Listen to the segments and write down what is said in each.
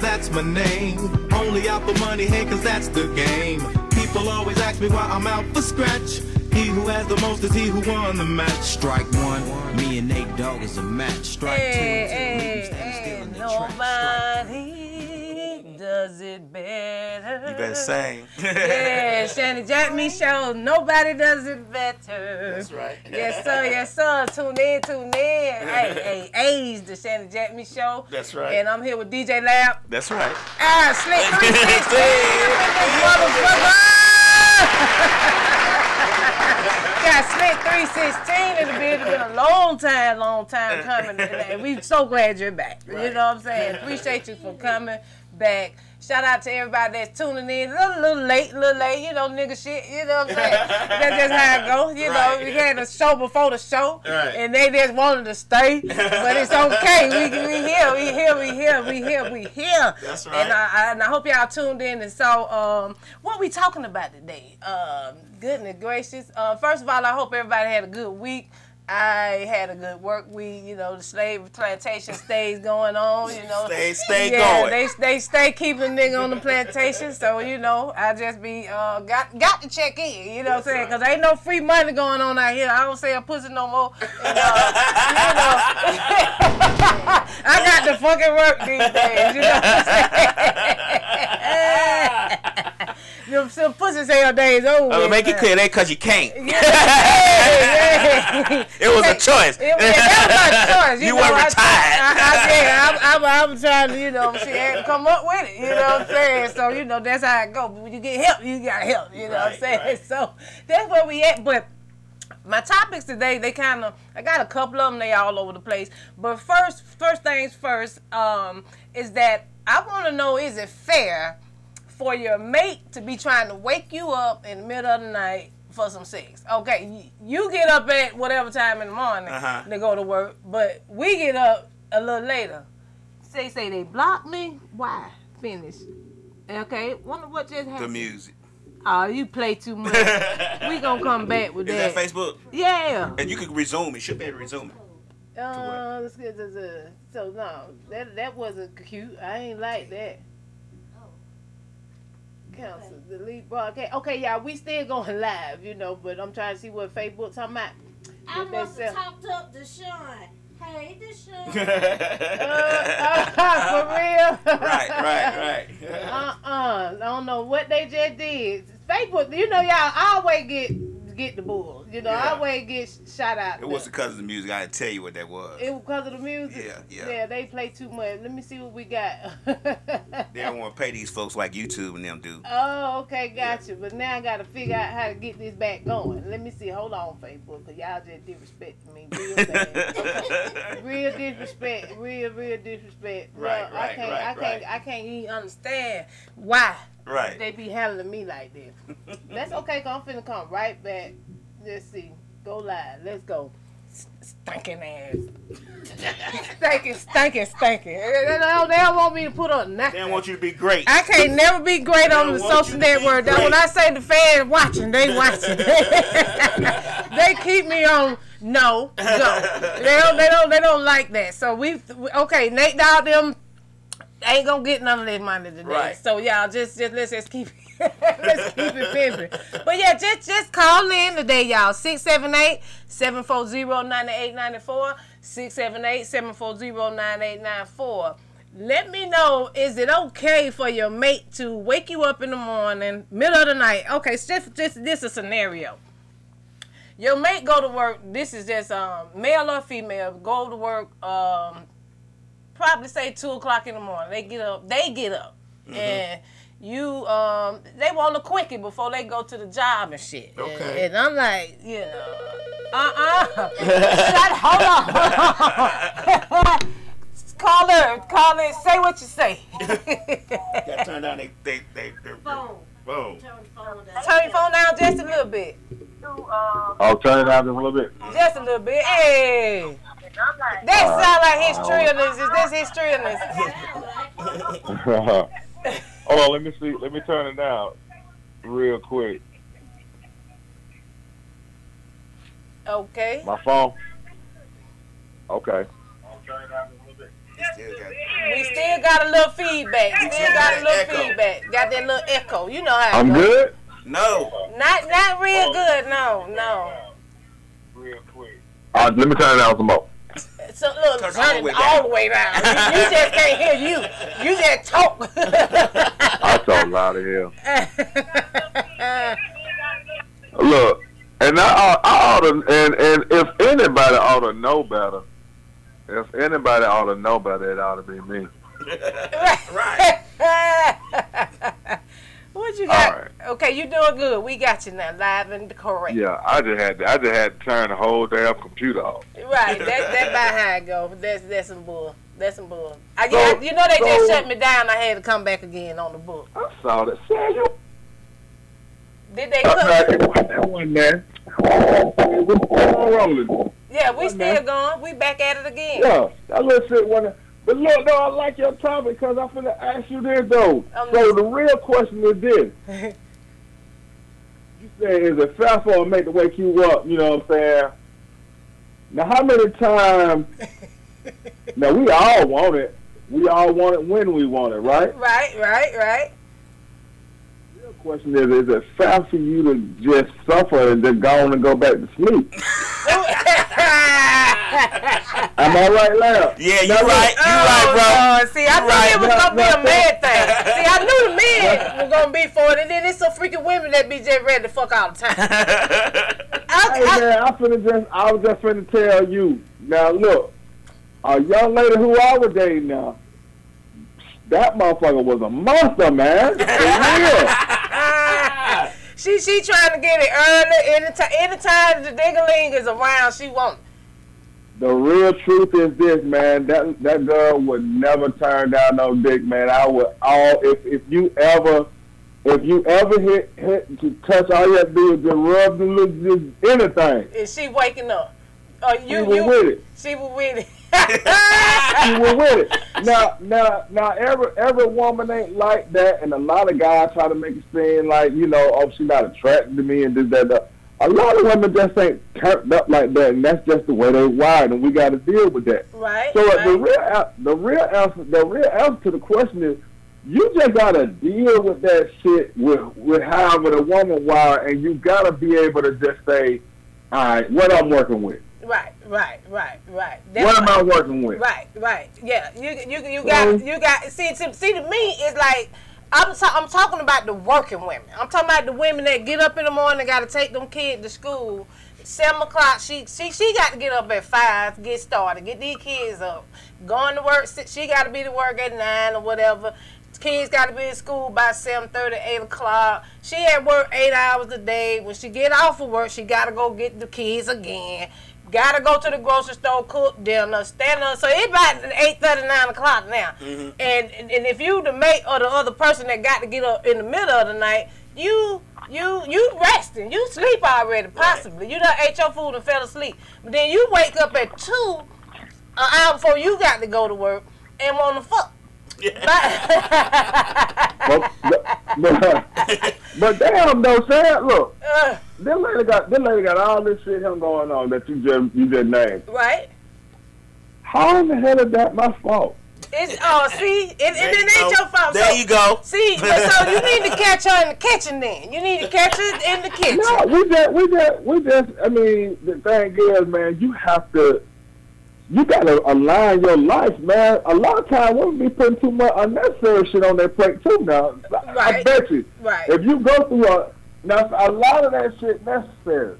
that's my name. Only out for money, hey, cause that's the game. People always ask me why I'm out for scratch. He who has the most is he who won the match. Strike one, me and Nate Dogg is a match. Strike Hey, two, hey, hey, in the track. Nobody does it better. You better sing. Yeah, Shanny JackMe Show. Nobody does it better. That's right. Yes, sir. Yes, sir. Tune in, tune in. Hey, hey, A's the Shanny JackMe Show. That's right. And I'm here with DJ Lab. That's right. Ah, Slick 360. Got Slick 316 in the building. Been a long time, long time coming. And we so glad you're back. You know what I'm saying? Appreciate you for coming back. Shout out to everybody that's tuning in. A little, little late, a little late, you know, nigga shit. You know what I'm saying? that's just how it goes. You know, we had a show before the show, Right. and they just wanted to stay, but it's okay. We we here, we here, we here, we here, we here. That's And right. I, I, and I hope y'all tuned in. And so, um, what we talking about today? Um, goodness gracious. Uh, first of all, I hope everybody had a good week. I had a good work week. You know, the slave plantation stays going on. You know, Stay- stay yeah, going. They they stay keeping nigga on the plantation. So you know, I just be uh got got to check in. You know what I'm saying? Cause ain't no free money going on out here. I don't say a pussy no more. And, uh, you know, I got to fucking work these days. You know what I'm saying? Them some pussy sale days over. Uh, with, make it clear, that cause you can't. Yeah, yeah. It was a choice. It, yeah, that was my choice. You, You know, weren't I, retired. I, I, yeah, I'm, I'm, I'm trying to, you know, she had come up with it. You know what I'm saying? So, you know, that's how it go. But when you get help, you got help. You know what I'm saying? right. So that's where we at. But my topics today, they kind of, I got a couple of them. They all over the place. But first, first things first, um, is that I want to know: is it fair for your mate to be trying to wake you up in the middle of the night for some sex? Okay, you get up at whatever time in the morning Uh-huh. to go to work, but we get up a little later. Say, say they block me. Why? Finish. Okay, wonder what just happened. The music. Oh, you play too much. we gonna come back with Is that. that Facebook? Yeah. And you can resume it. Should be able to resume. Let's get this. Uh, so no, that that wasn't cute. I ain't like that. Cancel, delete broadcast. Okay, y'all, we still going live, you know, but I'm trying to see what Facebook talking about. I What they must have say. talked up Deshaun. Hey, Deshaun. Uh, uh, for real? right, right, right. Uh-uh. I don't know what they just did. Facebook, you know, y'all always get get the bull. You know, Yeah. always get shot out. It was because of the music. I didn't tell you what that was. It was because of the music. Yeah, yeah. Yeah, they play too much. Let me see what we got. They don't want to pay these folks like YouTube and them do. Oh, okay, gotcha. But now I got to figure out how to get this back going. Let me see. Hold on, Facebook, because y'all just disrespecting me real bad. Real disrespect. Real, real disrespect. Right, Well, I right, can't, right, I can't, right. I can't even understand why Right. they be handling me like this. That's okay, cause I'm finna come right back. Let's see. Go live. Let's go. Stinking ass. stinking, stinking, stinking. They don't, they don't want me to put on They nothing. don't want you to be great. I can't never be great on the social you to be network. That when. I say the fans watching, they watching. they keep me on no go. They don't. They don't. They don't like that. So we okay. Nate Dogg them ain't gonna get none of their money today. Right. So y'all just just let's just keep let's keep it pimping. But yeah, just just call in today, y'all. 678-740-9894. 678-740-9894. Let me know, is it okay for your mate to wake you up in the morning, middle of the night? Okay, so just, just this is a scenario. Your mate go to work, this is just um, male or female, go to work um, probably say two o'clock in the morning. They get up. They get up, Mm-hmm. and you um they want a quickie before they go to the job and shit. And- Okay. And, I'm like, you know, uh uh Shut. Hold on. Hold on. call her. Call her. Say what you say. Got turned down. They, they, they, they Phone. Boom. Turn the phone down. Turn your phone down just a little bit. I'll turn it down just a little bit. Just a little bit. Hey. That sound like his trillness. Is this his trillness? Hold on, let me see. Let me turn it down real quick. Okay. My phone. Okay. Still We still got a little feedback. We Still got a little Echo. feedback. Got that little echo. You know how it I'm goes. good. No. Not not real good. No, no. Real quick. Uh, let me turn it down some more. So look, Turn turn all the way it all the way down. You, you just can't hear you. You just talk. I talk loud as hell. Look, and I, I ought to, and, and if anybody ought to know better, if anybody ought to know better, it ought to be me. Right. what you got? Right. Okay, you doing good. We got you now, live and correct. Yeah, I just had to, I just had to turn the whole damn computer off. Right. That that how it go. That's that's some bull. That's some bull. I, So- yeah, you know they just shut me down. I had to come back again on the book. I saw that. See, you Did they cook? that one- that there. We're still rolling. Yeah, we still going. We back at it again. Yeah, that little shit one. But look, though, I like your topic because I'm finna ask you this though. Um, so the real question is this: You say is it fair for a mate to wake you up? You know what I'm saying? Now, how many times? now we all want it. We all want it when we want it, right? Right, right, right. The real question is: Is it fair for you to just suffer and then go on and go back to sleep? Am I right, Lamb? Yeah, you Now, right. You right, oh, bro. Oh, Lord. See, I You knew right. it was gonna be now, a man thing. See, I knew the men were gonna be for it, and then there's some freaking women that be just ready to fuck all the time. I, Hey I, man, I finna just I was just finna tell you. Now look, a young lady who I was dating now, that motherfucker was a monster, man. For real. she she trying to get it early. Anytime, anytime the dingaling is around, she won't. The real truth is this, man. That that girl would never turn down no dick, man. I would all if if you ever if you ever hit hit to touch all you have to do is just rub the little just anything. Is she waking up. Oh, She you was you. with it. She was with it. you were with it. Now, now, now, every every woman ain't like that, and a lot of guys try to make it seem like you know, oh, she's not attracted to me, and this, that, that. A lot of women just ain't turned up like that, and that's just the way they wired, and we got to deal with that. right. So uh, the real, the real answer, the real answer to the question is, you just gotta deal with that shit with with how with a woman wired, and you gotta be able to just say, all right, what I'm working with, Right, right, right, right. That's what am. I working with. Right, right. Yeah, you you you got you got see to, see to me it's like I'm ta- I'm talking about the working women. I'm talking about the women that get up in the morning, got to take them kids to school. Seven o'clock, she she she got to get up at five, get started, get these kids up, going to work. She got to be to work at nine or whatever. Kids got to be in school by 7.30, 8 o'clock. She at work eight hours a day. When she get off of work, she got to go get the kids again. Gotta go to the grocery store, cook dinner, stand up. So it's about eight thirty, nine o'clock now. And, and and if you the mate or the other person that got to get up in the middle of the night, you you you resting, you sleep already, possibly. You done ate your food and fell asleep. But then you wake up at two, an hour before you got to go to work, and want to fuck. But, but, but damn though, Sam, look, Uh, this lady got this lady got all this shit him going on that you just you just named. right? How in the hell is that my fault? It's oh see, it, it, it ain't your fault. There so, you go. See, but so you need to catch her in the kitchen then. You need to catch her in the kitchen. No, we just we just we just I mean the thing is, man, you have to you gotta align your life, man. A lot of times women be putting too much unnecessary shit on their plate too now. I, I bet you. Right. If you go through a now a lot of that shit necessary.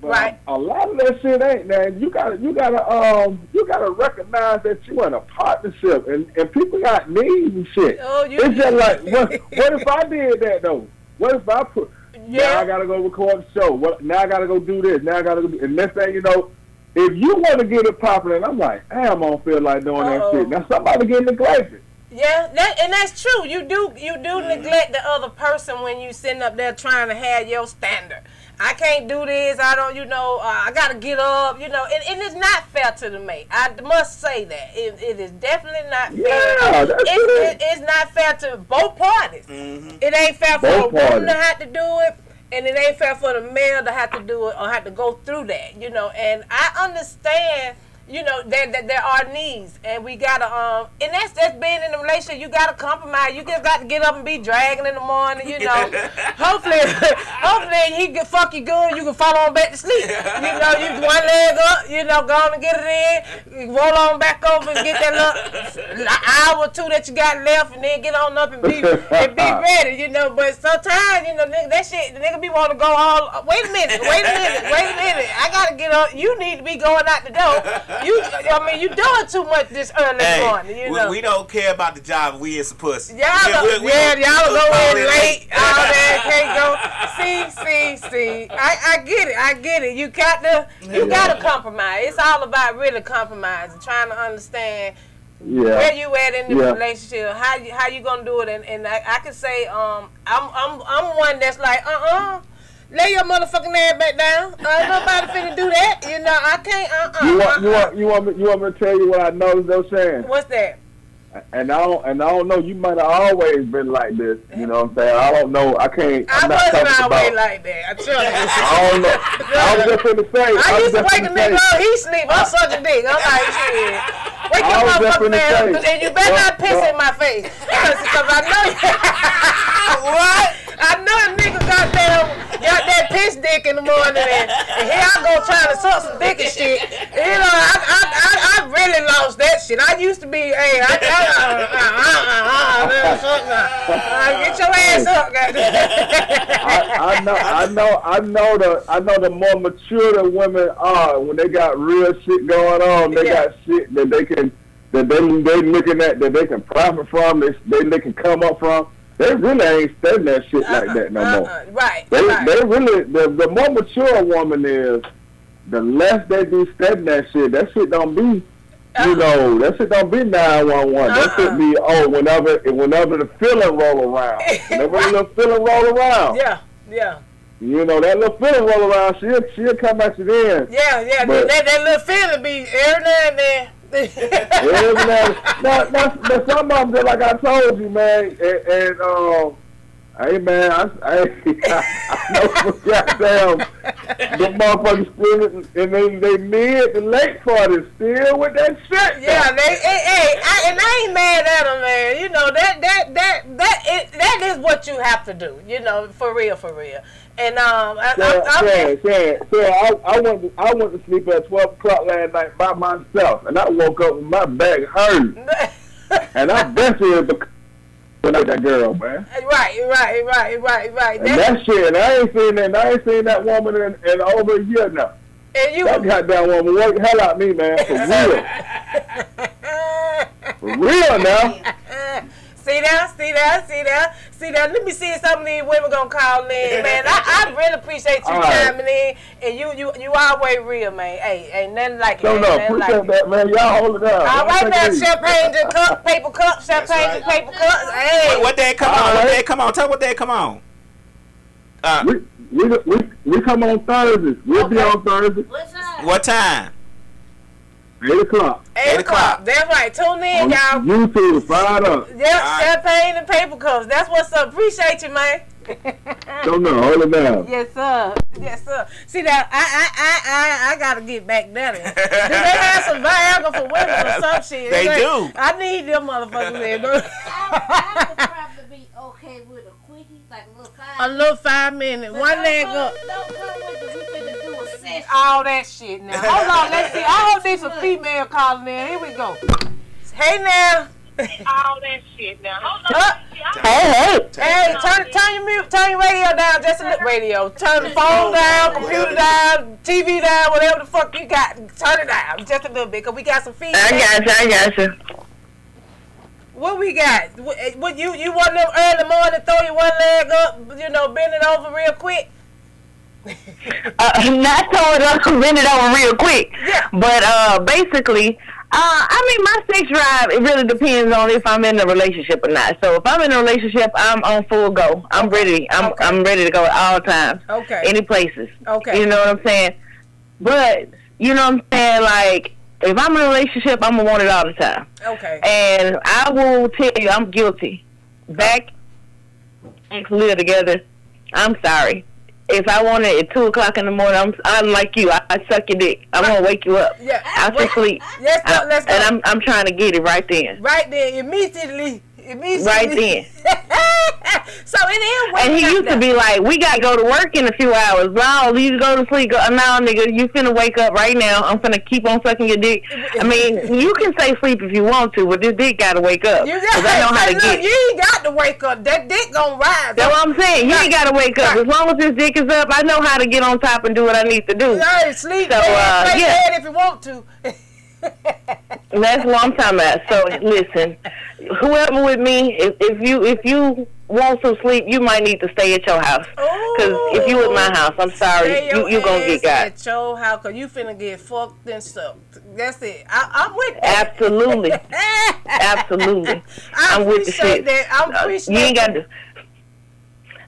But Right. A lot of that shit ain't, man. You gotta you gotta um you gotta recognize that you in a partnership and, and people got needs and shit. Oh, you- it's just like what what if I did that though? What if I put now Yeah. I gotta go record the show. What now I gotta go do this. Now I gotta go do and next thing you know, if you wanna get it popping and I'm like, damn, I don't feel like doing Uh-oh. that shit. Now somebody get neglected. Yeah, that, and that's true. You do you do neglect the other person when you sitting up there trying to have your standard. I can't do this. I don't, you know, uh, I gotta get up. You know, and, and it's not fair to the mate. I must say that it, it is definitely not fair. Yeah, that's it's, it. it, it's not fair to both parties. It ain't fair for Both a woman parties. to have to do it, and it ain't fair for the male to have to do it or have to go through that. You know, and I understand you know, there, there, there are needs, and we gotta, um, and that's that's being in a relationship. You gotta compromise. You just got to get up and be dragging in the morning. You know, hopefully, hopefully he can fuck you good. You can fall on back to sleep. You know, you one leg up. You know, go on and get it in. Roll on back over and get that little hour or two that you got left, and then get on up and be and be ready. You know, but sometimes you know nigga, that shit, the nigga be want to go all. Wait a minute, wait a minute, wait a minute. I gotta get up. You need to be going out the door. You, I mean, you doing too much this early Hey, morning. You we, know. we don't care about the job. We is a pussy. Y'all, Yeah, go, we- we yeah, gonna- y'all we'll go in it late. All that can't go. See, see, see. I, I get it. I get it. You got to, you got to compromise. It's all about really compromising, trying to understand where Yeah. you at in the Yeah. relationship, how you how you gonna do it, and, and I, I can say, um, I'm I'm I'm one that's like, uh uh lay your motherfucking ass back down. Uh, ain't nobody finna do that. You know, I can't. Uh uh You want you want you want me you want me to tell you what I noticed though saying? What's that? And I don't and I don't know, you might have always been like this, you know what I'm saying? I don't know. I can't I I'm not wasn't always about like that. I tell you. I don't know. I was just gonna say I was used to wake a finna nigga up, he sleep, I'm sucking dick. I'm like, shit. Wake I your motherfucking finna ass up, and you better not piss what- in my face. Because I know What? I know a nigga got damn, got that piss dick in the morning, and, and here I go trying to suck some dick and shit. You know, I, I, I, I really lost that shit. I used to be, hey, I, I, uh, uh, uh, uh, uh, uh, get your ass up. I, I know, I know, I know the, I know the more mature the women are when they got real shit going on. They Yeah. got shit that they can, that they they looking at that they can profit from. They they, they can come up from. They really ain't studying that shit like that no uh-uh, more. Uh-uh, right, They right. they really the the more mature a woman is, the less they be studying that shit. That shit don't be. Uh-uh. You know, that shit don't be nine one one. That Uh-uh. shit be oh whenever whenever the feeling roll around. Whenever the little feeling roll around. Yeah, yeah. You know, that little feeling roll around, she'll, she'll come at you then. Yeah, yeah, But- that, that little feeling be every now and then. Every now, now, now, now, some of them, like I told you, man, and, and um, hey, man, I, I, I know for goddamn, the motherfuckers still, and they, they mid, the late parties still with that shit. yeah, they, hey, hey, I, and I ain't mad at them, man. You know that that that that it, that is what you have to do. You know, for real, for real. And um, I, Yeah, I, I'm, yeah, yeah, yeah. I, I went to, I went to sleep at twelve o'clock last night by myself, and I woke up with my back hurting, and I it because when that girl, man. right, right, right, right, right. And That, that shit, I ain't seen that. I ain't seen that woman in, in over a year now. and you, got That goddamn woman worked hell out me, man, for real, for real now. see that, see that, see that, see that. Let me see if some of these women gonna call in, man. I, I really appreciate you All right. chiming in, and you you you always real, man. Hey, ain't nothing like it. No, ain't no, nothing like appreciate it. that, man. Y'all hold it down. All Y'all right take now, it champagne and cup, paper cup, champagne and paper cup. Hey, What, what day come on? All What right. day come on? Tell what day come on. Uh, We, we, we, we come on Thursdays. We'll be on Thursdays, What's up? what time? 8 o'clock. eight Eight o'clock. o'clock. That's right. Tune in, On y'all. YouTube, fired up. Yep, right. champagne and paper cups. That's what's up. Appreciate you, man. Don't know, hold it down. Yes, sir. Yes, sir. See now, I I I I I gotta get back there. then. do they have some Viagra for women or some shit? They Like, do. I need them motherfuckers there. bro. I, I would probably be okay with a quickie, like a little five. A little five minute, But one leg up. Do. All that shit now. Hold on, let's see. I hope there's some female calling in. Here we go. Hey now. all that shit now. Hold Huh? Hey, hey. Hey, turn turn your mute, turn your radio down, just a little radio. Turn the phone down, computer down, TV down, whatever the fuck you got. Turn it down, just a little bit, cause we got some feedback. I got you. I got you. What we got? What, eh, what you you want them early morning? Throw your one leg up, you know, bend it over real quick. Uh, not it up, bend it over real quick. Yeah. But uh, basically, uh, I mean, my sex drive it really depends on if I'm in a relationship or not. So if I'm in a relationship, I'm on full go. I'm ready. I'm Okay. I'm ready to go at all times. Okay. Any places. Okay. You know what I'm saying? But you know what I'm saying? Like if I'm in a relationship, I'm gonna want it all the time. Okay. And I will tell you, I'm guilty. Back and live together. I'm sorry. If I want it at two o'clock in the morning, I'm I'm like you. I, I suck your dick. I'm gonna wake you up Yeah. your sleep, Let's go. Let's go. and I'm I'm trying to get it right then. right there immediately. Immediately. Right then. so it is. And he used to be like, "We gotta go to work in a few hours. No, you go to sleep. Go, now, nigga, you finna wake up right now. I'm finna keep on sucking your dick. I mean, you can say sleep if you want to, but this dick gotta wake up. You Cause I know how to look, get. You ain't got to wake up. That dick gonna rise. That's what I'm saying. You ain't gotta wake up. As long as this dick is up, I know how to get on top and do what I need to do. Hey, sleep So, uh, yeah. if you want to. That's what I'm talking about. So listen, whoever with me, if, if you if you want some sleep, you might need to stay at your house. Cause if you at my house, I'm sorry, you you gonna get got. At your house, cause you finna get fucked and stuff. That's it. I, I'm with that. Absolutely, absolutely. I I'm with the shit. that. I Uh, appreciate you ain't got to.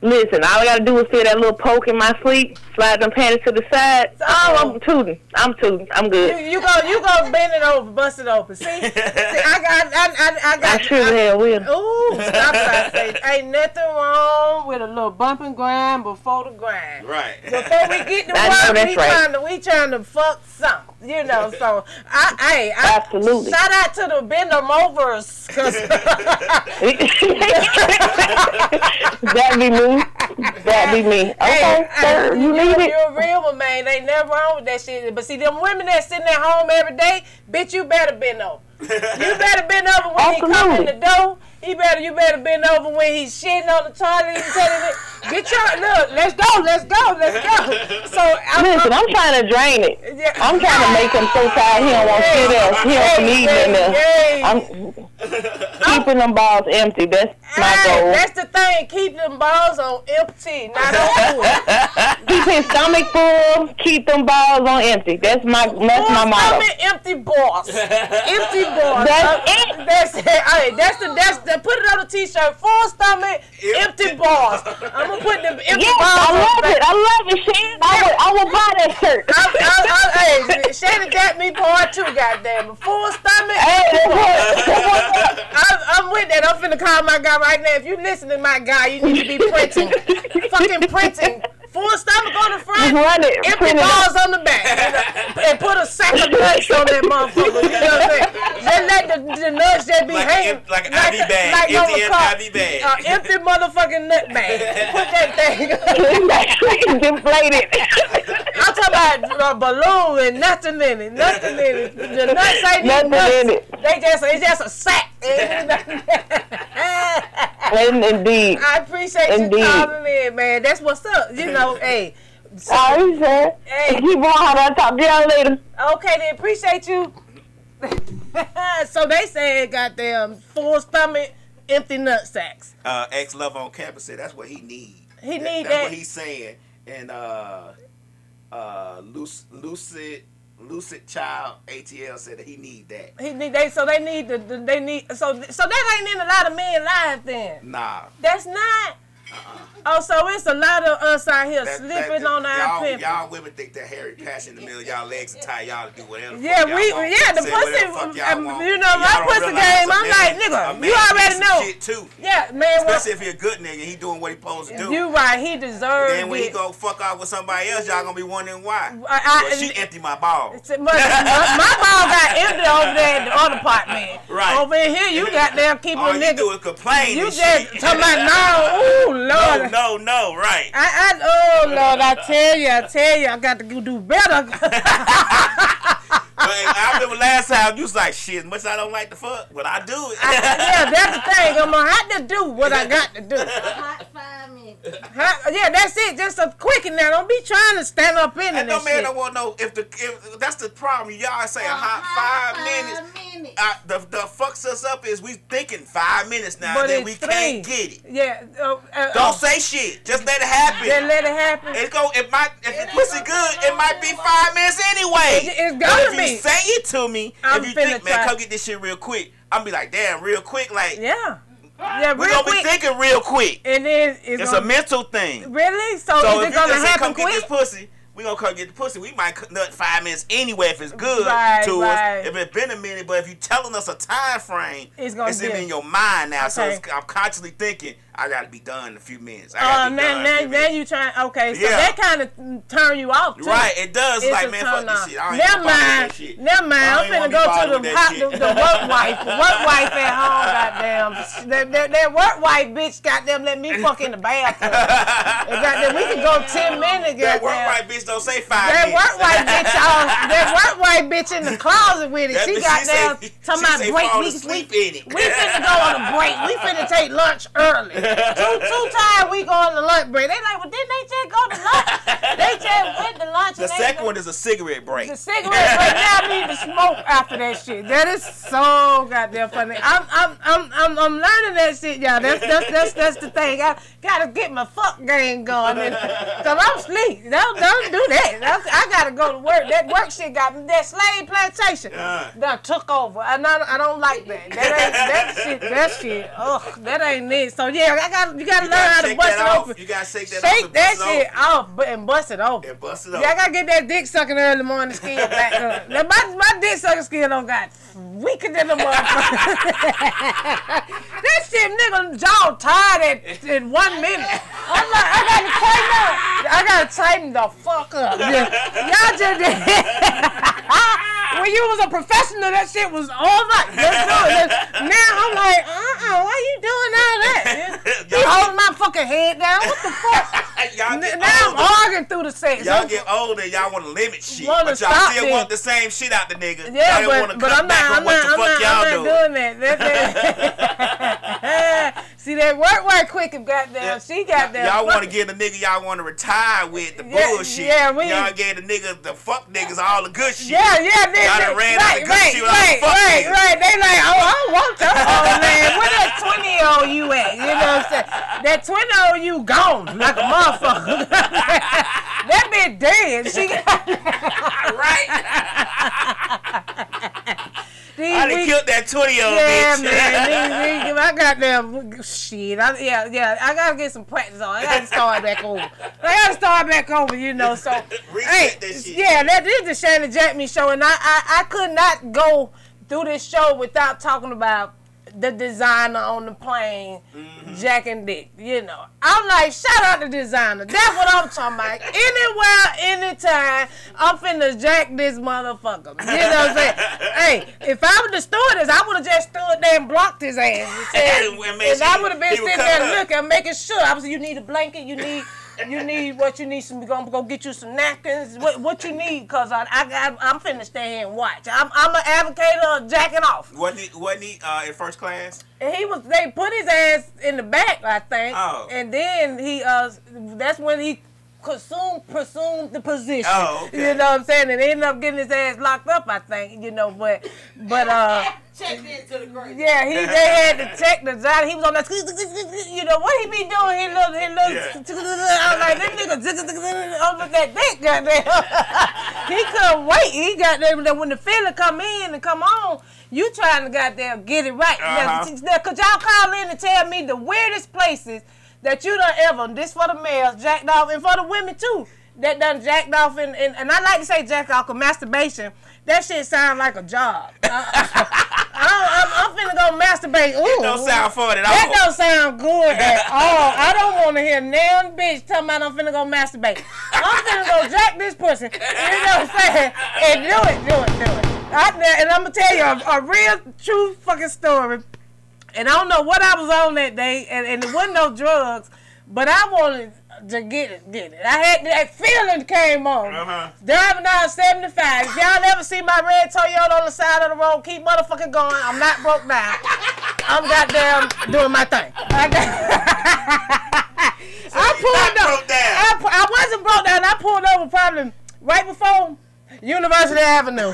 Listen, all I gotta do is feel that little poke in my sleep, slide them panties to the side. Oh, I'm tooting. I'm tooting. I'm good. you go, you go bend it over, bust it open. See, see, I got, I, I, I I got. sure as hell will. Ooh, stop that. Say, ain't nothing wrong with a little bump and grind before the grind. Right. Before we get to work, we right. trying to we trying to fuck something, you know. So I, hey, I, Absolutely. Shout out to the bend them overs, cause That'd be me. That'd be me. Okay, sir, you you, need it. You're a real one, man. Ain't never wrong with that shit. But see, them women that sitting at home every day, bitch, you better bend over. You better bend over when he come in the door. He better, you better bend over when he's shitting on the toilet. And telling it, get your look. Let's go. Let's go. Let's go. So I'm, Listen, I'm trying to drain it. Yeah. I'm trying to make him so tired he don't want shit else. He don't Yay, need yay, nothing else. I'm keeping them balls empty. That's my Hey, goal. that's the thing. Keep them balls on empty, not on full. Keep his stomach full. Keep them balls on empty. That's my that's my motto. stomach, empty balls. empty balls. That's Uh, it. That's it. Hey, that's the that's the put it on the t-shirt. Full stomach, empty balls. I'm gonna put them empty Yes, balls. I love the it. back. I love it, Shan. I will, I will buy that shirt. I, I, I, hey, Shannon got me part two, goddamn. it. Full stomach. Hey, empty balls. what- that's what- I'm, I'm with that. I'm finna call my guy right now. If you listening, my guy, you need to be printing, fucking printing. Full stomach on the front, run it. empty Print it out. balls on the back, you know, and put a sack of nuts on that motherfucker. You know what I'm saying? Just let the, the nuts just be Like, hanging em- like an IV bag. like Empty on the an car. IV bag. Uh, empty motherfucking nut bag. Put that thing. Deflated. I'm talking about a balloon and nothing in it. Nothing in it. The nuts ain't Nothing nuts. in it. They just it's just a sack. And indeed. I appreciate Indeed. you calling in, man. That's what's up. You know, hey. So, All right, sir. Hey. Keep on. I'll talk to y'all later. okay, then appreciate you. so they said, goddamn, full stomach, empty nut sacks. Uh, ex love on campus said that's what he need. He That- need that's that. what he's saying. And uh, uh, Luc- Lucid Lucid Child ATL said that he need that. He need they so they need the, the they need so so that ain't in a lot of men lives then. Nah. That's not. Oh, so it's a lot of us out here That- slipping that- on our pimping. y'all women think that Harry Pass in the middle of y'all legs and tie y'all to do whatever. Yeah, we want. yeah the pussy. the um, you know my pussy game. I'm like nigga, you already know. Shit too. Yeah, man. Well, Especially if he a good nigga, he doing what he supposed to do. you right. He deserves it. then when he go fuck off with somebody else, y'all gonna be wondering why. I- I- well, she empty my ball. My, my, ball got empty over there in the other part, man. Right. Over in here, you got them keep All a you nigga. do is complain. You and just shit. talking about no, ooh lord. no, no, no, right. I, I, oh Lord, I tell you, I tell you, I got to go do better. But I remember last time you was like, shit, as much as I don't like the fuck, but I do it. yeah, that's the thing. I'm gonna have to do what I got to do. Hot five minutes. Huh? Yeah, that's it. Just a quick and now. Don't be trying to stand up in it and and no man shit. don't want to know if the if that's the problem. Y'all say a A hot hot five minutes. minutes. Uh, the the fucks us up is we thinking five minutes now, But then we three. can't get it. Yeah. Uh, uh, Don't uh, say shit. Just let it happen. Then let it happen. It's go. It might. If the pussy good, it might be five minutes anyway. It- it's But gonna be. Say it to me, I'm if you think, man, try. come get this shit real quick. I'm be like, damn, real quick. Like, yeah. Yeah, we're gonna quick. be thinking real quick. and then it's, It's a mental thing. Really? So, So is if it you gonna just say, happen come get this pussy, we gonna come get the pussy. We might cut- nut five minutes anyway if it's good Right, to right. us. If it's been a minute, but if you're telling us a time frame, It's gonna it's be- in your mind now. So Okay. it's, I'm consciously thinking I gotta be done in a few minutes. I Oh, be now, done. in a now, now you trying? Okay, so Yeah. that kind of turn you off too. Right, it does. It's like man, fuck this shit. I ain't Never gonna mind. shit. Never mind. I'm finna go to the, hot, the, the work wife. Work wife at home, goddamn. That, that, that work wife bitch, goddamn, let me fuck in the bathroom. Goddamn, we can go ten minutes, That work goddamn. right bitch don't say five That minutes. work white bitch, uh, that work white bitch in the closet with it. That She bitch, got she say- talking about break. We, asleep we, in it. we finna go on a break. We finna take lunch early. Two two times we go on the lunch break. They like, well, didn't they just go to lunch? They just went to lunch. The second one is a cigarette break. the cigarette break. Now I need to smoke after that shit. That is so goddamn funny. I'm I'm I'm I'm, I'm learning that shit, y'all. That's that's that's that's the thing. I gotta get my fuck game going. And, Cause I'm sleep. Don't don't do that. I, I gotta go to work. That work shit got me. That slave plantation done took over. And I, I don't like that. That ain't that shit. That shit. Ugh, that ain't it. So yeah, I got you gotta You learn how gotta to bust it off. open. You gotta shake that off Shake that shit open. off, but and bust it open. And bust it Yeah, I gotta get that dick sucking early morning skill back up. Now, my, my dick sucking skin don't got weaker than the motherfucker. that shit nigga jaw tired at, in one minute. I'm like, I gotta tighten up. I gotta tighten the fuck up. Y'all just when you was a professional, that shit was all right. Let's do it. Now I'm like, uh-uh, why you doing all that? Holding my fucking head down. What the fuck? y'all get now I'm older. arguing through the sex. Y'all I'm- get older, y'all want to limit shit, but y'all still it. want the same shit out the nigga. Yeah, y'all but, but I'm not, on I'm what not, the I'm fuck not, y'all I'm doing. not doing that. That- that- See that work work quick and goddamn, Yeah. she got that. Y'all want to get the nigga y'all want to retire with the Yeah, bullshit. yeah, we- y'all gave the nigga the fuck niggas all the good shit. Yeah, yeah, they, Y'all done ran out right, the good right, shit all the right, fuck right, niggas. right. They like, oh, I don't want that old man. Where that twenty year old you at? You know what I'm saying? That twenty year old you gone like a motherfucker. that bitch dead. She got right. these I done killed that twenty year old Yeah, bitch. man. These, these, I got them shit. I, yeah, yeah. I gotta get some practice on. I gotta start back over. I gotta start back over. You know. So, hey, that shit. yeah, that is the Shanny JackMe show, and I, I, I could not go through this show without talking about the designer on the plane, Mm-hmm. Jack and Dick. You know, I'm like, shout out the designer. That's what I'm talking about. Anywhere, anytime, I'm finna jack this motherfucker. You know what I'm saying? hey, if I was the stewardess, I would have just stood there and blocked his ass. And, said, And- and and I would have been sitting there up. looking, making sure. I was, you need a blanket, you need. You need what you need. Some gonna go get you some napkins. What what you need? Cause I I got I'm finna stay here and watch. I'm I'm an advocate of jacking off. Wasn't he? Wasn't he uh, in first class? And he was they put his ass in the back, I think. Oh. And then he uh that's when he consumed presumed the position. Oh, okay. You know what I'm saying? And ended up getting his ass locked up, I think, you know, but but uh Checked into the grave. yeah, he they had to check the job. He was on that you know what he be doing? He look he look I was like this nigga over that dick goddamn. he couldn't wait. He got there when the filler come in and come on. You trying to goddamn get it right. Now, Uh-huh. now, could y'all call in and tell me the weirdest places that you done ever, this for the males, jacked off, and for the women too, that done jacked off, and, and, and I like to say jack off, cause masturbation, that shit sound like a job. Uh, I, I, I'm, I'm finna go masturbate. Ooh, Don't sound fun at all. that don't sound good at all. I don't want to hear none bitch talking about I'm finna go masturbate. I'm finna go jack this pussy. You know what I'm saying? And do it, do it, do it. I, and I'm gonna tell you a, a real, true fucking story. And I don't know what I was on that day, and, and it wasn't no drugs, but I wanted to get it, get it. I had that feeling came on. Uh-huh. Driving down 75. If y'all ever see my red Toyota on the side of the road, keep motherfucking going. I'm not broke now. I'm goddamn doing my thing. I, got, I pulled up. broke down. I, pu- I wasn't broke down. I pulled over probably right before University Avenue.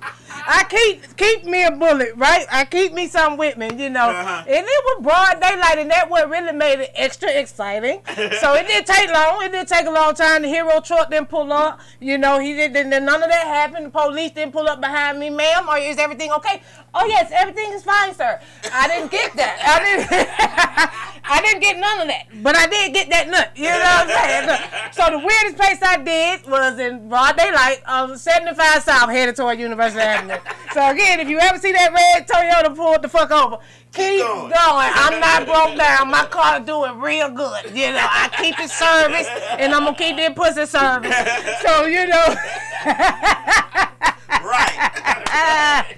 I keep keep me a bullet, right? I keep me something with me, you know. Uh-huh. And it was broad daylight, and that what really made it extra exciting. so it didn't take long. It didn't take a long time. The hero truck didn't pull up. You know, he didn't. None of that happened. The police didn't pull up behind me, ma'am. Or is everything okay? Oh yes, everything is fine, sir. I didn't get that. I didn't. I didn't get none of that, but I did get that nut. You know what I'm saying? So, the weirdest place I did was in broad daylight, um, 75 South, headed toward University Avenue. So again, if you ever see that red Toyota pull the fuck over, keep, going. going. I'm not broke down. My car doing real good. You know, I keep it serviced, and I'm gonna keep that pussy serviced. So you know. Right.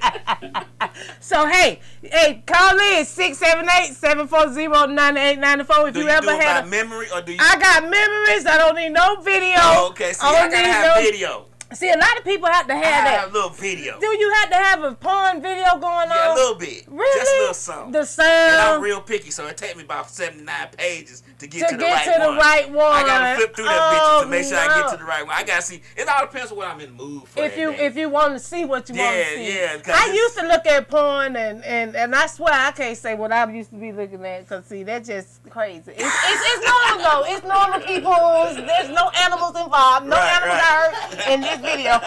So hey, hey, call in 678-740-9894 if Do you, you, ever had a, memory or do you? I got memories. I don't need no video. oh, okay. See, I don't gotta need have no- video. See, a lot of people have to I have have that. a little video. Do you have to have a porn video going on? Yeah, a little bit. Really? Just a little something. The sound. And I'm real picky, so it takes me about 79 pages to get To to, the, get right to the one. right one. I gotta flip through that Oh, bitch to make sure I get oh, to the right one. I gotta see. It all depends on what I'm in the mood for. if you day. if you want to see what you want to see. yeah, 'cause I used to look at porn and, and, and I swear I can't say what I used to be looking at because see that's just crazy. It's, it's, it's normal though. It's normal people. There's no animals involved. No Right, animals right. are hurt in this video.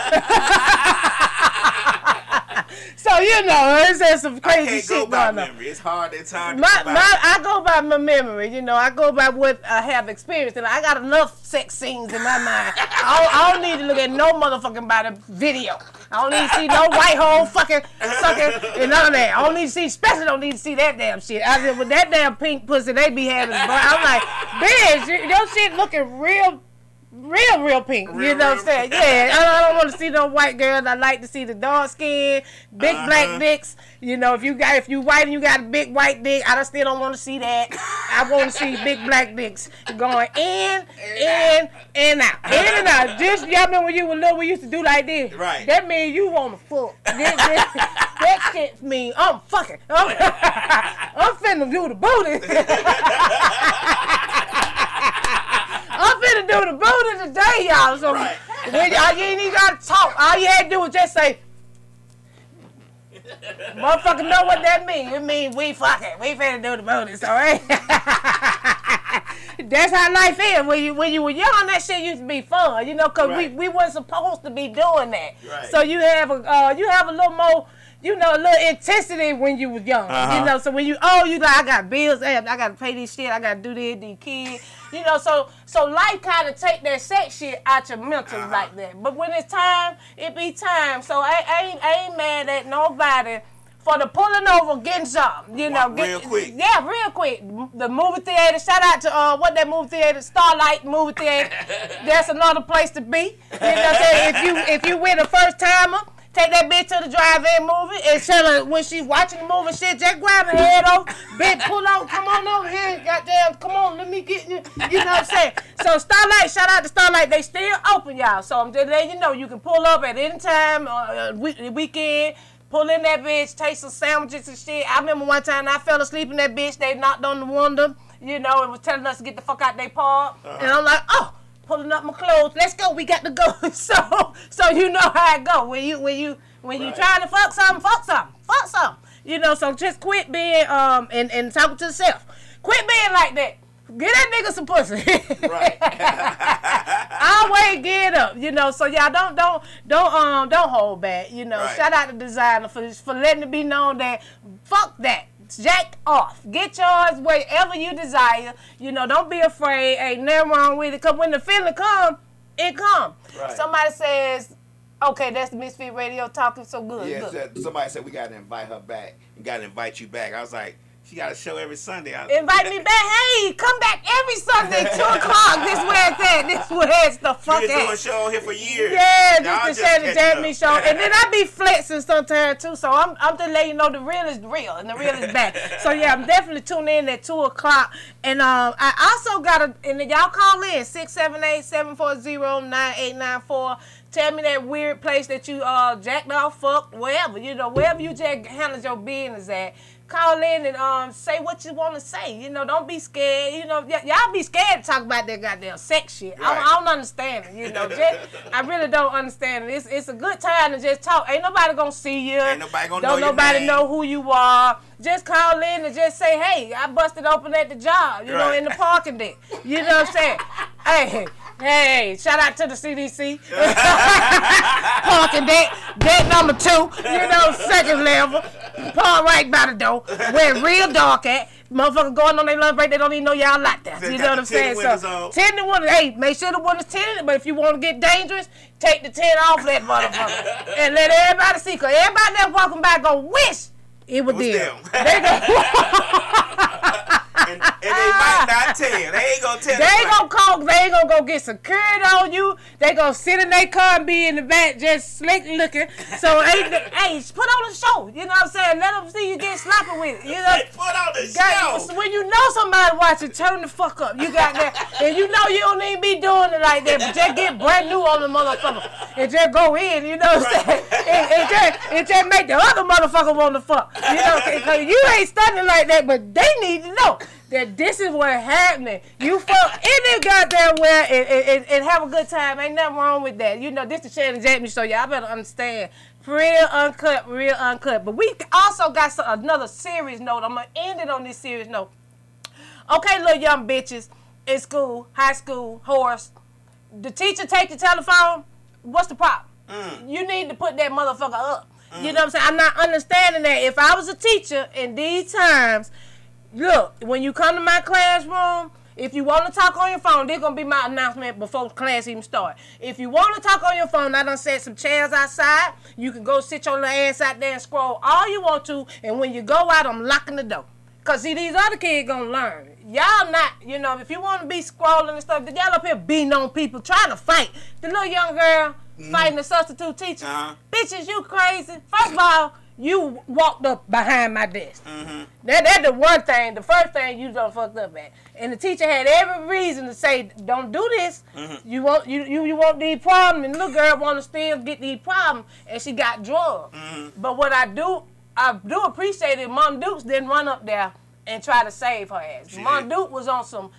so you know it's just some crazy go shit by going on. memory. It's hard. Hard to My, my, I go by my memory, you know. I go by what I have experienced, and I got enough sex scenes in my mind. I don't, I don't need to look at no motherfucking body video. I don't need to see no white hole fucking sucking and none of that. I don't need to see, especially don't need to see that damn shit. I said, with that damn pink pussy they be having, bro. I'm like, bitch, you- your shit looking real. Real, real pink. you know what I'm saying? Yeah, I don't, want to see no white girls. I like to see the dark skin, big Uh-huh. black dicks. You know, if you got if you white and you got a big white dick, I still don't want to see that. I want to see big black dicks going in, in, and out, in and out. Just y'all remember when you were little, we used to do like this. Right. That means you want to fuck. This, this, that shit mean I'm fucking. I'm, I'm finna do the booty. I'm finna do the booty today, y'all. So Right. when y'all, you ain't even gotta talk. All you had to do was just say, Motherfucker know what that mean. It mean we fucking. We finna do the bonus, alright? That's how life is. When you when you were young, that shit used to be fun, you know, cause Right. we, we weren't supposed to be doing that. Right. So you have a uh, you have a little more, you know, a little intensity when you was young. Uh-huh. You know, so when you oh you like I got bills, I I gotta pay this shit, I gotta do this, these kids. You know, so so life kind of take that sex shit out your mental Uh-huh. like that. But when it's time, it be time. So I, I ain't I ain't mad at nobody for the pulling over, getting something. You know, get, real quick. Yeah, real quick. The movie theater. Shout out to uh what that movie theater, Starlight movie theater. That's another place to be. You know what I'm saying? If you if you win a first timer. Take that bitch to the drive-in movie and tell her when she's watching the movie, shit, just grab her head off, bitch, pull out, come on over here, goddamn, come on, let me get you, you know what I'm saying? So Starlight, shout out to Starlight, they still open, y'all. So I'm just letting you know, you can pull up at any time, uh, uh, week- weekend, pull in that bitch, taste some sandwiches and shit. I remember one time I fell asleep in that bitch, they knocked on the window, you know, and was telling us to get the fuck out they park, and I'm like, oh pulling up my clothes. Let's go. We got to go. So, so you know how it go. When you, when you, when you trying to fuck something, fuck something, fuck something. You know. So just quit being um and and talking to yourself. Quit being like that. Get that nigga some pussy. Right. Always get up, you know. So y'all don't don't don't um don't hold back, you know. Right. Shout out to designer for for letting it be known that fuck that. Jack off. Get yours wherever you desire. You know, don't be afraid. Ain't nothing wrong with it. Cause when the feeling come, it come. Right. Somebody says, okay, that's the Misfit Radio talking so good. Yeah, good. somebody said we gotta invite her back. We gotta invite you back. I was like, she got a show every Sunday. I, Invite me back. Hey, come back every Sunday, 2 o'clock. This where it's at. This where it's the fuck We been doing a show here for years. Yeah, Y'all just the catching Jack show. And then I be flexing sometimes too. So I'm, I'm just letting you know the real is real and the real is back. so yeah, I'm definitely tuning in at 2 o'clock. And um, I also got a, and y'all call in 678-740-9894. Tell me that weird place that you uh jacked off, fucked, wherever, you know, wherever you just handle your business at. Call in and um say what you want to say. You know, don't be scared. You know, y- y'all be scared to talk about that goddamn sex shit. I, don't, I don't understand it. You know, just, I really don't understand it. It's, it's a good time to just talk. Ain't nobody gonna see you. Ain't nobody gonna don't know nobody know who you are. Just call in and just say, hey, I busted open at the job. You know, in the parking deck. You know what I'm saying? hey. Hey, shout out to the CDC. Parking deck, deck number two, you know, second level. Park right by the door, where real dark at. motherfuckers going on their lunch break, they don't even know y'all like that. They You know what I'm saying? So ten to one, Hey, make sure the one is ten. But if you want to get dangerous, take the tint off that motherfucker and let everybody see. Cause everybody that walking by go wish it was, was them. them. They go. and, and they might not tell. They ain't gonna tell. They ain't gonna call. They ain't gonna go get security on you. They gonna sit in their car and be in the back just slick looking. So hey, hey, put on a show. You know what I'm saying? Let them see you get sloppy with it. You know. Put on Got, show. when you know somebody watching, turn the fuck up. You got that, and you know you don't even be doing it like that, but just get brand new on the motherfucker and just go in. You know what I'm saying? And, and just and just make the other motherfucker want to fuck. You know, because you ain't studying like that, but they need to know that this is what happening. You fuck any goddamn where and, and, and, have a good time. Ain't nothing wrong with that. You know, this is the Shanny JackMe show. Y'all better understand. Real uncut, real uncut. But we also got some, another serious note. I'm gonna end it on this serious note. Okay, little young bitches in school, high school, horse. The teacher take the telephone. What's the problem? Mm. You need to put that motherfucker up. You mm. know what I'm saying? I'm not understanding that. If I was a teacher in these times, look, when you come to my classroom, if you want to talk on your phone, this gonna be my announcement before class even start. If you want to talk on your phone, I done set some chairs outside. You can go sit your little ass out there and scroll all you want to, and when you go out, I'm locking the door. Cause see, these other kids gonna learn. Y'all not, you know, if you want to be scrolling and stuff, then y'all up here beating on people, trying to fight. The little young girl fighting the substitute teacher. Uh-huh. Bitches, you crazy. First of all, you walked up behind my desk. Mm-hmm. That that's the one thing, the first thing you done fucked up at. And the teacher had every reason to say, Don't do this. Mm-hmm. You want you, you you want these problems and the little girl wanna still get these problems and she got drugged. Mm-hmm. But what I do I do appreciate it, Mom Dukes didn't run up there and try to save her ass. Mom did. Duke was on some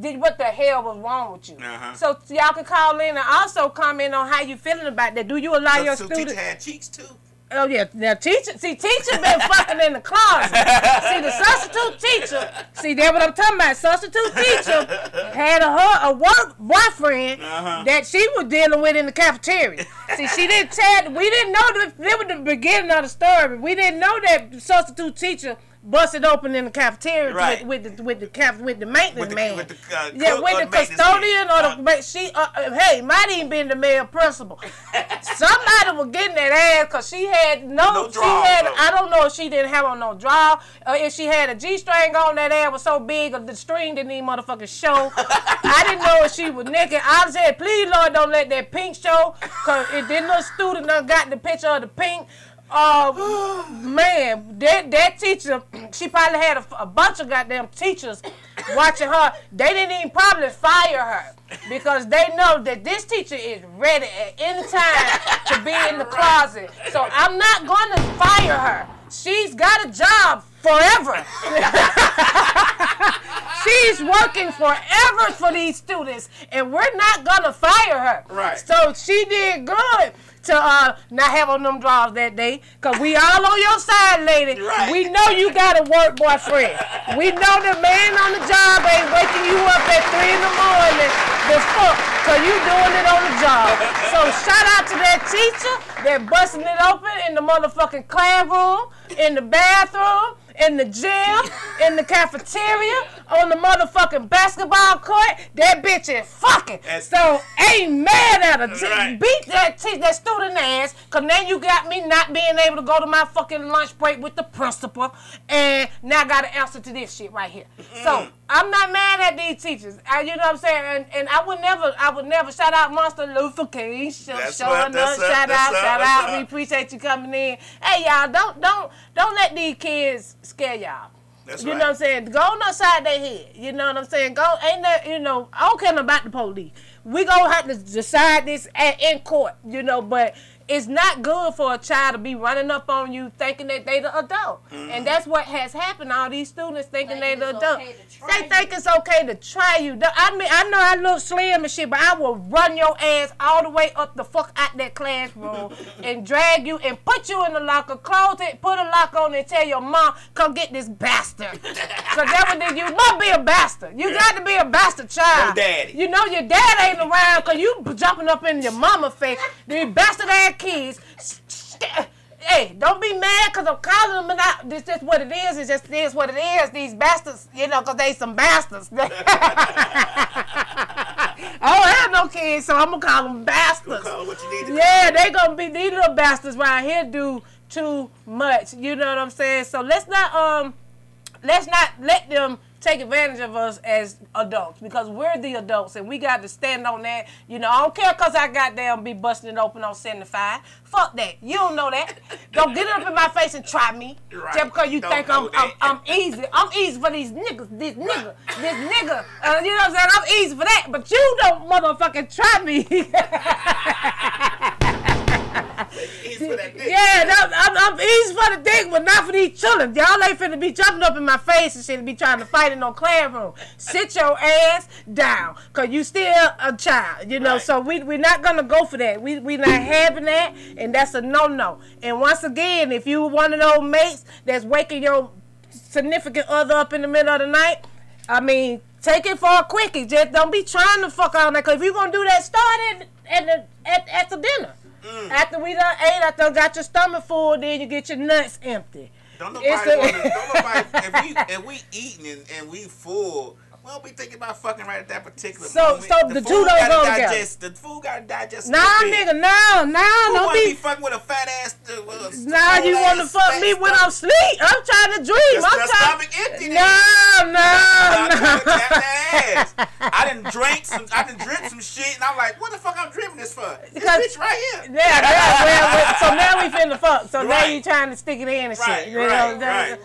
did what the hell was wrong with you? Uh-huh. So y'all can call in and also comment on how you feeling about that. Do you allow your Substitute students? had cheeks too. Oh yeah, now teacher, see teacher been fucking in the closet. See the substitute teacher, see that what I'm talking about. Substitute teacher had a her a work boyfriend Uh-huh. that she was dealing with in the cafeteria. See, she didn't tell. We didn't know that that was the beginning of the story. We didn't know that substitute teacher busted open in the cafeteria Right. with, with the with the cap with the maintenance With the- man. with the, uh, yeah, with the the custodian man. or the Uh, she uh, uh, hey might even been the male principal. Somebody was getting that ass because she had no, No she had. I don't know if she didn't have on no draw or if she had a G string on that ass was so big the string didn't even motherfucking show. I didn't know if she was naked. I said, please Lord don't let that pink show because it didn't little student done got the picture of the pink. Uh, man, that that teacher, she probably had a, a bunch of goddamn teachers watching her. They didn't even probably fire her because they know that this teacher is ready at any time to be in the closet. So I'm not going to fire her. She's got a job forever. She's working forever for these students, and we're not gonna fire her. Right. So she did good to uh not have on them drawers that day, cause we all on your side, lady. Right. We know you got a work boyfriend. We know the man on the job ain't waking you up at three in the morning to fuck, cause you doing it on the job. So shout out to that teacher that busting it open in the motherfucking classroom, in the bathroom in the gym, in the cafeteria, on the motherfucking basketball court. That bitch is fucking. That's- so ain't mad at her. Right. Beat that te- that student ass, cause now you got me not being able to go to my fucking lunch break with the principal, and now I got to answer to this shit right here. So I'm not mad at these teachers. I, you know what I'm saying? And, and I would never, I would never shout out Monster Luther King. Show, That's showing right, that's up, shout out, up, shout out. We appreciate you coming in. Hey y'all, don't don't don't let these kids scare y'all. That's you right. know what I'm saying? Go on outside their head. You know what I'm saying? Go ain't that you know, I don't care about the police. We gonna have to decide this at, in court, you know, but it's not good for a child to be running up on you thinking that they the adult. Mm-hmm. And that's what has happened. All these students thinking they Think the adult. okay to try they you. think it's okay to try you. I mean, I know I look slim and shit, but I will run your ass all the way up the fuck out that classroom and drag you and put you in the locker, close it, put a lock on it, and tell your mom, come get this bastard. Cause that what they, you must be a bastard. You got to be a bastard child. No daddy. You know your dad ain't around cause you jumping up in your mama face. These bastard ass kids. hey, don't be mad because I'm calling them and I, this just what it is. It's just it is what it is. These bastards, you know, because they some bastards. I don't have no kids, so I'm gonna call them bastards. Call what you need to Yeah, they gonna be these little bastards right here do too much. You know what I'm saying? So let's not um let's not let them take advantage of us as adults because we're the adults and we got to stand on that. You know, I don't care because I got down be busting it open on 75. Fuck that. You don't know that. don't get it up in my face and try me. Right. Just because you Don't think I'm, I'm. I'm easy. I'm easy for these niggas. This nigga. This nigga. Uh, you know what I'm saying? I'm easy for that. But you don't motherfucking try me. For that dick. Yeah, that, I'm, I'm easy for the dick, but not for these children. Y'all ain't finna be jumping up in my face and shit and be trying to fight in no classroom. Sit your ass down, cause you still a child, you know. Right. So we we're not gonna go for that. We we not having that, and that's a no no. And once again, if you one of those mates that's waking your significant other up in the middle of the night, I mean, take it for a quickie. Just don't be trying to fuck all that. Cause if you gonna do that, start at at the at, at the dinner. Mm. After we done ate, after got your stomach full, then you get your nuts empty. Don't nobody, a- wanna, don't nobody if we if we eating and, and we full, we don't be thinking about fucking right at that particular So- moment. so the two food don't go together. The food gotta digest. Nah, nigga, no, no, Who don't be be. fucking with a fat ass? Uh, uh, Nah, you wanna fuck me when? I'm asleep? I'm trying to dream. I'm trying. stomach empty. No, then. no, I'm trying to no. tap that ass. I didn't drink some. I didn't drink some shit, and I'm like, what the fuck I'm drinking this for? This bitch right here. Yeah, yeah, well, so now we finna fuck. So now you trying to stick it in and Right, shit. You right, know, right.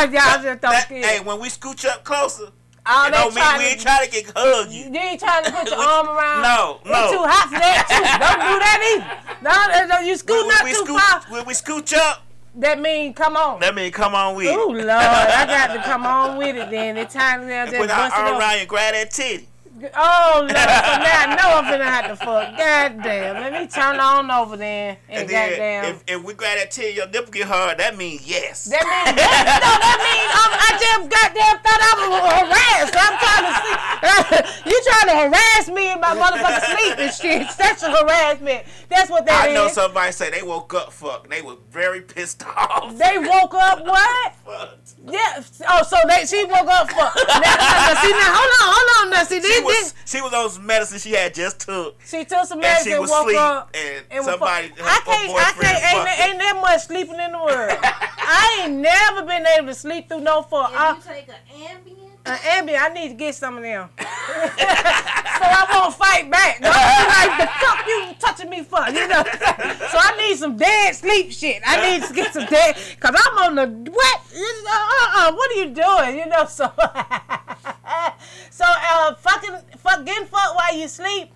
Lord, y'all just don't That- hey, when we scooch up closer, All you know me, we ain't trying to get hug you. You ain't trying to put your arm around. No, no. It's too hot for that too. Don't do that either. No, no, you scoot When not we too scooch, far. when we scooch up, That mean come on. that mean come on with it. Ooh Lord, I got to come on with it then. It's time to just Put our bust it arm up. around and grab that titty. Oh Lord, so now I know I'm finna have to fuck. God damn. Let me turn on over then. And, And then goddamn. if, if we grab that titty, your nipple get hard. That means yes. that means that, no, that means um, I just goddamn thought I was harassed. I'm trying to see. you trying to harass me in my motherfucking sleep and shit. Sexual harassment. That's what that I know somebody say they woke up fucked. They were very pissed off. They woke up what? Fucked. Yeah. Oh, so they she woke up fuck. Now, see now, hold on, hold on. Now, see this, was she was on some medicine she had just took. She took some medicine, And she was woke asleep, up, and was somebody- fuck- her- I can't, I can't. Ain't, that- ain't that much sleeping in the world. I ain't never been able to sleep through no four. If Uh, you take an Ambien, uh, I need to get some of them, so I won't fight back. Don't be like the fuck you touching me for, you know. so I need some dead sleep shit. I need to get some dead, cause I'm on the what? Uh, uh, what are you doing? You know, so so uh, fucking fuck getting fucked while you sleep.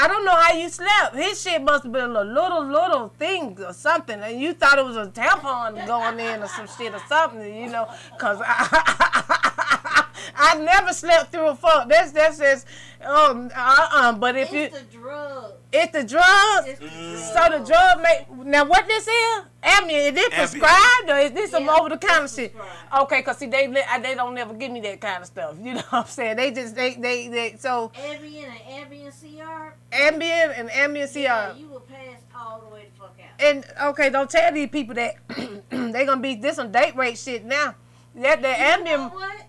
I don't know how you slept. His shit must have been a little, little thing or something, and you thought it was a tampon going in or some shit or something, you know? Cause I, I never slept through a fuck. That's that's just um uh uh. But if you it's the drug. it's the drug, It's the Mm. so the drug make now what this is? Ambien, is this Ambien. prescribed or is this some Yeah, over the counter shit? Okay, cause see they they don't never give me that kind of stuff. You know what I'm saying? They just they they they so Ambien and Ambien CR. Ambien and Ambien CR. Yeah, you will pass all the way the fuck out. And okay, don't tell these people that they gonna be this some date rape shit now. That the You know Ambien, what?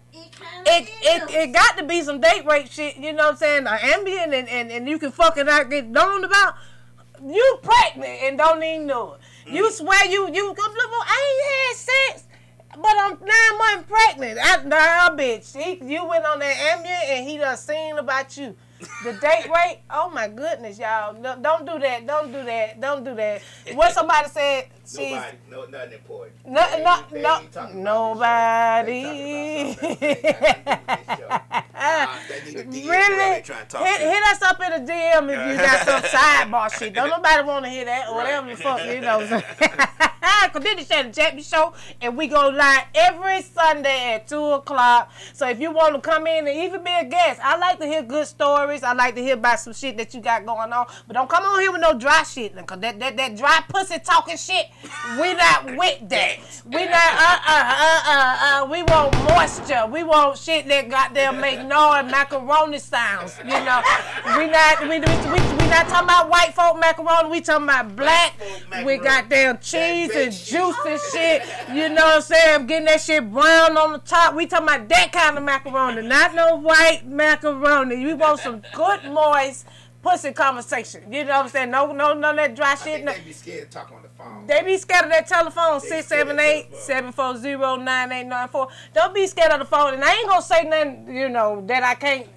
It it, it it got to be some date rape shit. You know what I'm saying? The Ambien and, and, and you can fucking not get known about. You pregnant and don't even know it. You mm. swear you you I ain't had sex, but I'm nine months pregnant. I, nah, bitch. He, you went on that Ambien and he done seen about you. The date rate, oh my goodness, y'all! No, don't do that. Don't do that. Don't do that. What somebody said, she's Nobody, no, nothing important. no, They no, they no, ain't talking about nobody. this show. They talking about something else. They ain't got nothing to do with this show. Nah, they need a DM whoever Really? they trying to talk Hit, hit us up in the DM if you got some sidebar shit. Don't nobody want to hear that or whatever the fuck, you know. Cause this is the Shanny Show, and we go live every Sunday at two o'clock. So if you want to come in and even be a guest, I like to hear good stories. I like to hear about some shit that you got going on. But don't come on here with no dry shit, cause that that, that dry pussy talking shit, we not with that. We not uh uh uh uh uh. We want moisture. We want shit that goddamn make noise, macaroni sounds. You know, we not we we, we, we not talking about white folk macaroni. We talking about black. We got damn cheese and juice and shit. You know what I'm saying? I'm getting that shit brown on the top. We talking about that kind of macaroni, not no white macaroni. We want some good moist pussy conversation. You know what I'm saying? No, no, none of that dry I shit. No. they be scared to talk on the They be scared of that telephone, They 678 740 9894. Don't be scared of the phone. And I ain't gonna say nothing, you know, that I can't,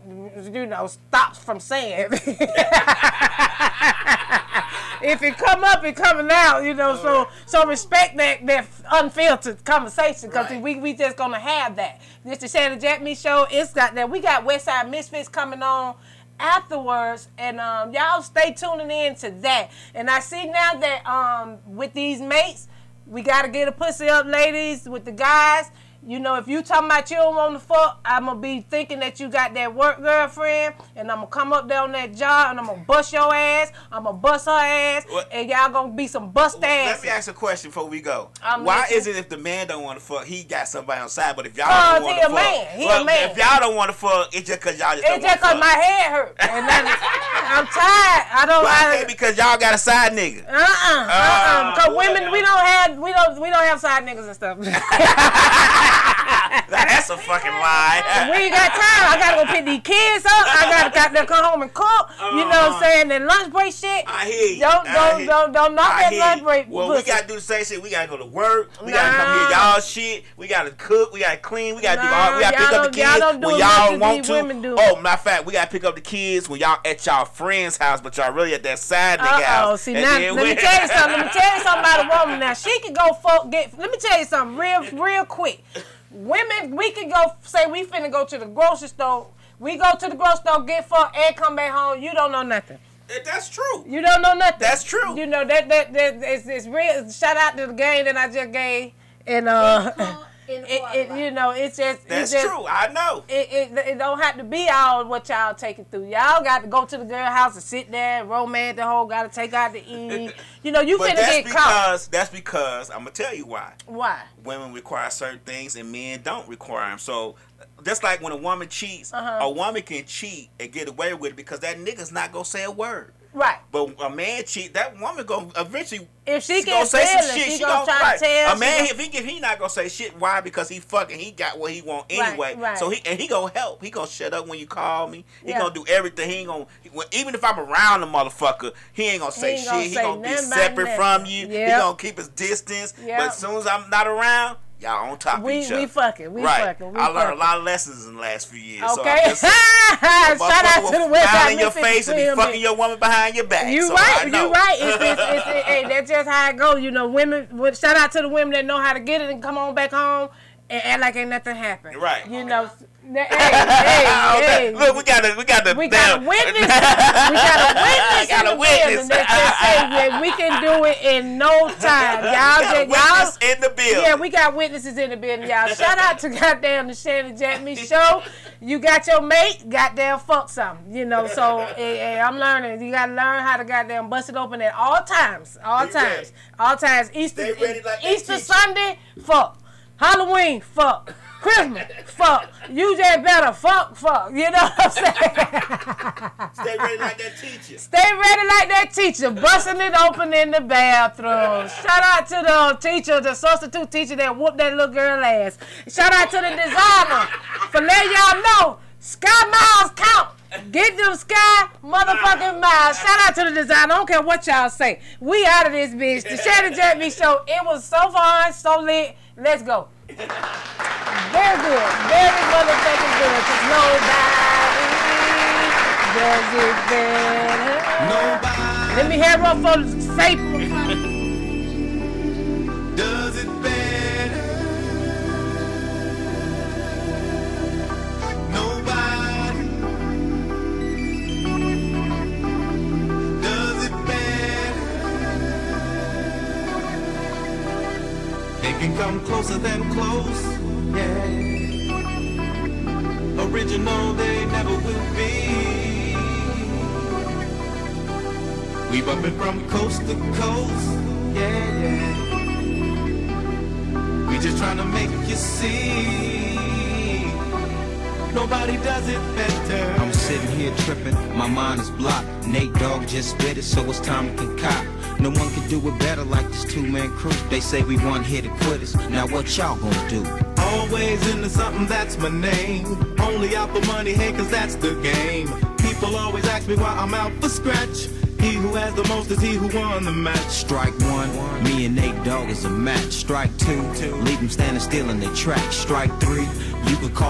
you know, stop from saying. if it come up, it coming out, you know. So so respect that that unfiltered conversation because Right. we we just gonna have that. This the Shanny JackMe show. It's got that. We got Westside Misfits coming on afterwards and um y'all stay tuning in to that. And i see now that um with these mates we gotta get a pussy up ladies with the guys you know if you talking about you don't want to fuck i'm gonna be thinking that you got that work girlfriend and i'm gonna come up there on that job and i'm gonna bust your ass i'm gonna bust her ass What? and y'all gonna be some bust ass Let me ask a question before we go. I'm Why listening. is it if the man don't want to fuck, he got somebody on side, but if y'all don't want to fuck, man. He a man. if y'all don't want to fuck, it's just cause y'all just don't it's just cause to my head hurt i'm tired i don't Why I, because y'all got a side nigga? Uh uh-uh, uh. Cause Oh, women, we don't have, we don't, we don't have side niggas and stuff. That's a fucking lie. we ain't got time. I gotta go pick these kids up. I gotta got to come home and cook. You know what I'm saying? That lunch break shit. Uh-huh. I hear you. Don't, don't, hear- don't, don't knock that lunch break. Well, we gotta do the same shit. We gotta go to work. We gotta come here, y'all shit. We gotta cook. We gotta clean. We gotta do all. We gotta pick y'all up the y'all kids do when y'all want to. women do. Oh, matter of fact, we gotta pick up the kids when y'all at y'all friend's house, but y'all really at that side nigga Uh oh. house. See And now, then let me we- tell you something. Let me tell you something about a woman. Now she can go fuck. Get. Let me tell you something real, real quick. Women, we can go. Say we finna go to the grocery store. We go to the grocery store, get fucked, and come back home. You don't know nothing. That's true. You don't know nothing. That's true. You know that that, that it's, it's real. Shout out to the game that I just gave, and uh, In it, it you know it's just That's it's just, true. I know. It, it, it don't have to be all what y'all taking through. Y'all got to go to the girl house and sit there and romance the whole. Got to take out the eat. You know you But finna that's get caught. because that's because I'm gonna tell you why. Why? women require certain things and men don't require them. So just like when a woman cheats, Uh-huh. a woman can cheat and get away with it because that nigga's not gonna say a word. Right. But a man cheat, that woman gonna eventually If she gonna say some shit. she She gonna gonna try to right. tell, A man, she if he if he not gonna say shit, why? Because he fucking he got what he want anyway. right. So he and he gonna help. He gonna shut up when you call me. He Yeah. gonna do everything. He ain't gonna even if I'm around the motherfucker, he ain't gonna say ain't gonna shit. he say gonna be separate from you. He gonna keep his distance. Yep. But as soon as I'm not around, y'all on top We of each other. we fucking we right. fucking we I learned fucking. a lot of lessons in the last few years. So Okay. I'm just, Shout out to the will West smile Side in your face and be fucking your woman behind your back. You so right, I know. you right. It's, it's, it's, it, hey, that's just how it go. You know, women. Shout out to the women that know how to get it and come on back home and act like ain't nothing happened. Right. You know. Oh, Hey, hey, hey. Look, we got a we got the We got a witness. we got a witness Got a witness. that can say that we can do it in no time. Y'all, got witness y'all. in the building. Yeah, we got witnesses in the building, y'all. Shout out to goddamn the Shanny JackMe show. You got your mate, goddamn fuck something, you know. So eh, eh, I'm learning. You gotta learn how to goddamn bust it open at all times, all Stay times, ready. all times. Easter, like Easter. Sunday, fuck. Halloween, fuck. Christmas, fuck. You just better fuck, fuck. You know what I'm saying? Stay ready like that teacher. Stay ready like that teacher, busting it open in the bathroom. Shout out to the teacher, the substitute teacher that whooped that little girl ass. Shout out to the designer for letting y'all know Sky Miles count. Get them Sky motherfucking Miles. Shout out to the designer. I don't care what y'all say. We out of this bitch. The Shanny JackMe show. It was so fun, so lit. Let's go. Very good. Very motherfucking good. Cause nobody does it better. Nobody Let me hear up for safe. does it better. Nobody does it better. They can come closer than close. Original, they never will be. We bumping from coast to coast. Yeah, yeah. We just trying to make you see. Nobody does it better. I'm sitting here tripping, my mind is blocked. Nate Dogg just spit it, so it's time to concoct. No one can do it better like this two-man crew. They say we one here to quitters. Now what y'all gonna do? Always into something, that's my name. Only out for money, hey, cause that's the game. People always ask me why I'm out for scratch. He who has the most is he who won the match. Strike one, me and Nate Dogg is a match. Strike two, leave them standing still in their track. Strike three, you could call